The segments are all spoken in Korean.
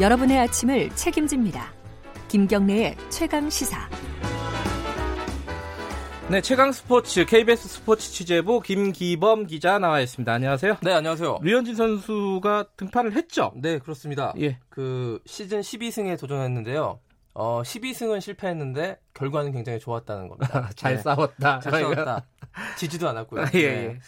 여러분의 아침을 책임집니다. 김경래의 최강 시사. 네, 최강 스포츠 KBS 스포츠 취재부 김기범 기자 나와 있습니다. 안녕하세요. 네, 안녕하세요. 류현진 선수가 등판을 했죠? 네, 그렇습니다. 예. 그 시즌 12승에 도전했는데요. 어, 12승은 실패했는데 결과는 굉장히 좋았다는 겁니다. 잘 네. 싸웠다. 잘 싸웠다. 지지도 않았고요. 예, 네. 예.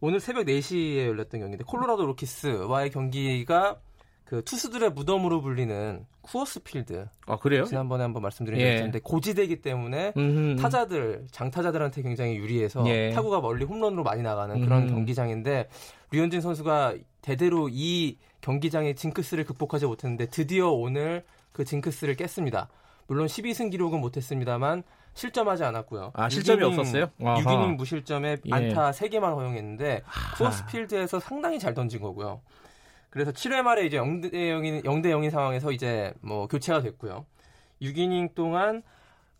오늘 새벽 4시에 열렸던 경기인데 콜로라도 로키스와의 경기가 그 투수들의 무덤으로 불리는 쿠어스 필드. 아, 그래요? 지난번에 한번 말씀드린 예. 적이 있는데 고지대기 때문에 음흠. 타자들 장타자들한테 굉장히 유리해서 예. 타구가 멀리 홈런으로 많이 나가는 그런 음. 경기장인데 류현진 선수가 대대로 이 경기장의 징크스를 극복하지 못했는데 드디어 오늘 그 징크스를 깼습니다. 물론 12승 기록은 못했습니다만 실점하지 않았고요. 아, 실점이 육이닝- 없었어요? 아하. 6이닝 무실점에 예. 안타 3개만 허용했는데 쿠어스 필드에서 상당히 잘 던진 거고요. 그래서 7회 말에 이제 0대 0인 0대 0인 상황에서 이제 뭐 교체가 됐고요. 6이닝 동안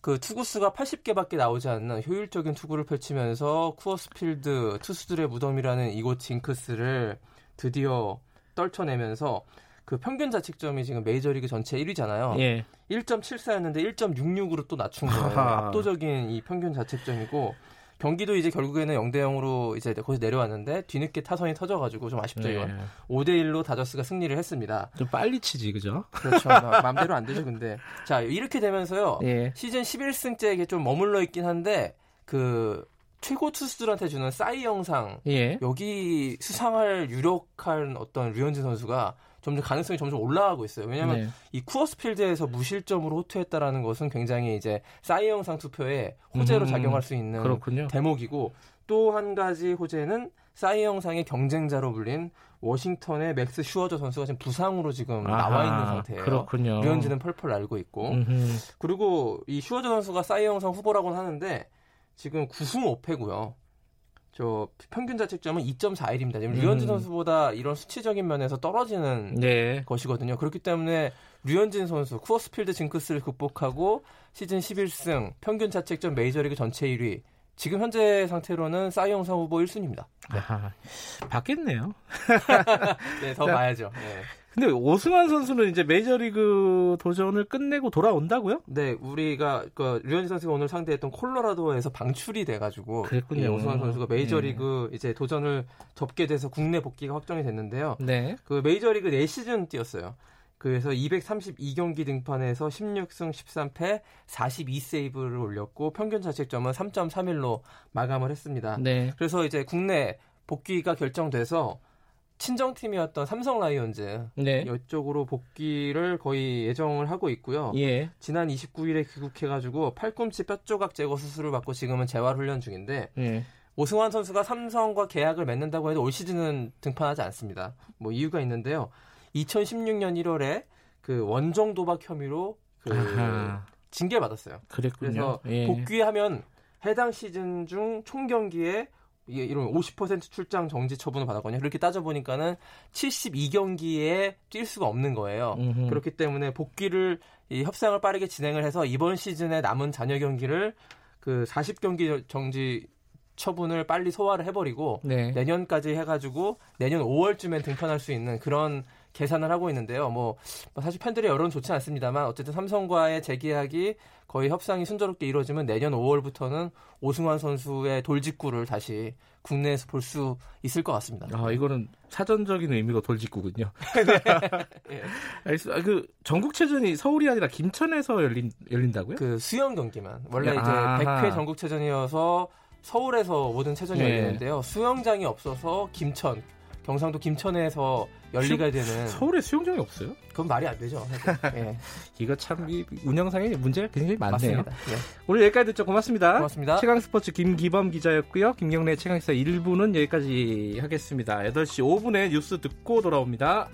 그 투구수가 80개밖에 나오지 않는 효율적인 투구를 펼치면서 쿠어스 필드 투수들의 무덤이라는 이곳 징크스를 드디어 떨쳐내면서 그 평균 자책점이 지금 메이저리그 전체 1위잖아요. 예. 1.74였는데 1.66으로 또 낮춘 거예요. 압도적인 이 평균 자책점이고 경기도 이제 결국에는 0대 0으로 이제 거기서 내려왔는데 뒤늦게 타선이 터져가지고 좀 아쉽죠 예. 이건. 5대 1로 다저스가 승리를 했습니다. 좀 빨리 치지, 그죠? 그렇죠. 마- 마음대로 안 되죠 근데. 자 이렇게 되면서요. 예. 시즌 11승째에 좀 머물러 있긴 한데 그 최고 투수들한테 주는 싸이 영상 예. 여기 수상할 유력한 어떤 류현진 선수가 점점 가능성이 점점 올라가고 있어요. 왜냐하면 네. 이 쿠어스 필드에서 무실점으로 호투했다라는 것은 굉장히 이제 싸이 영상 투표에 호재로 음, 작용할 수 있는 그렇군요. 대목이고 또 한 가지 호재는 사이 영상의 경쟁자로 불린 워싱턴의 맥스 슈어저 선수가 지금 부상으로 지금 나와 있는 아하, 상태예요. 그렇군요. 류현진은 펄펄 날고 있고 음흠. 그리고 이 슈어저 선수가 사이 영상 후보라고는 하는데 지금 9승 5패고요. 저 평균 자책점은 2.41입니다. 지금 류현진 음. 선수보다 이런 수치적인 면에서 떨어지는 네. 것이거든요. 그렇기 때문에 류현진 선수 쿠어스필드 징크스를 극복하고 시즌 11승, 평균 자책점 메이저리그 전체 1위. 지금 현재 상태로는 싸이 영상 후보 1순위입니다. 아, 바뀌었네요. 네, 더 자, 봐야죠. 네. 근데 오승환 선수는 이제 메이저리그 도전을 끝내고 돌아온다고요? 네, 우리가 그 류현진 선수가 오늘 상대했던 콜로라도에서 방출이 돼가지고 그랬군요. 예, 오승환 선수가 메이저리그 이제 도전을 접게 돼서 국내 복귀가 확정이 됐는데요. 네. 그 메이저리그 4시즌 뛰었어요. 그래서 232경기 등판에서 16승 13패 42세이브를 올렸고 평균 자책점은 3.31로 마감을 했습니다. 네. 그래서 이제 국내 복귀가 결정돼서 친정팀이었던 삼성 라이온즈 네. 이쪽으로 복귀를 거의 예정을 하고 있고요. 예. 지난 29일에 귀국해가지고 팔꿈치 뼈 조각 제거 수술을 받고 지금은 재활 훈련 중인데 예. 오승환 선수가 삼성과 계약을 맺는다고 해도 올 시즌은 등판하지 않습니다. 뭐 이유가 있는데요. 2016년 1월에 그 원정 도박 혐의로 그. 징계 받았어요. 그랬군요. 그래서 예. 복귀하면 해당 시즌 중 총 경기에 이게 이런 50% 출장 정지 처분을 받았거든요. 그렇게 따져 보니까는 72경기에 뛸 수가 없는 거예요. 음흠. 그렇기 때문에 복귀를 이 협상을 빠르게 진행을 해서 이번 시즌에 남은 잔여 경기를 그 40경기 정지 처분을 빨리 소화를 해버리고 네. 내년까지 해가지고 내년 5월쯤엔 등판할 수 있는 그런 계산을 하고 있는데요. 뭐, 뭐 사실 팬들의 여론 좋지 않습니다만 어쨌든 삼성과의 재계약이 거의 협상이 순조롭게 이루어지면 내년 5월부터는 오승환 선수의 돌직구를 다시 국내에서 볼 수 있을 것 같습니다. 아, 이거는 사전적인 의미로 돌직구군요. 예. 알겠습니다. 아, 그 전국체전이 서울이 아니라 김천에서 열린 열린다고요? 그 수영 경기만 원래 이제 아하. 100회 전국체전이어서 서울에서 모든 체전이 네. 열리는데요. 수영장이 없어서 김천 경상도 김천에서 열리가 되는 서울에 수영장이 없어요? 그건 말이 안 되죠. 예, 이거 참 이 운영상에 문제가 굉장히 많네요. 맞습니다. 예. 오늘 여기까지 듣죠. 고맙습니다. 고맙습니다. 최강 스포츠 김기범 기자였고요. 김경래 최강시사 1부는 여기까지 하겠습니다. 8시 5분에 뉴스 듣고 돌아옵니다.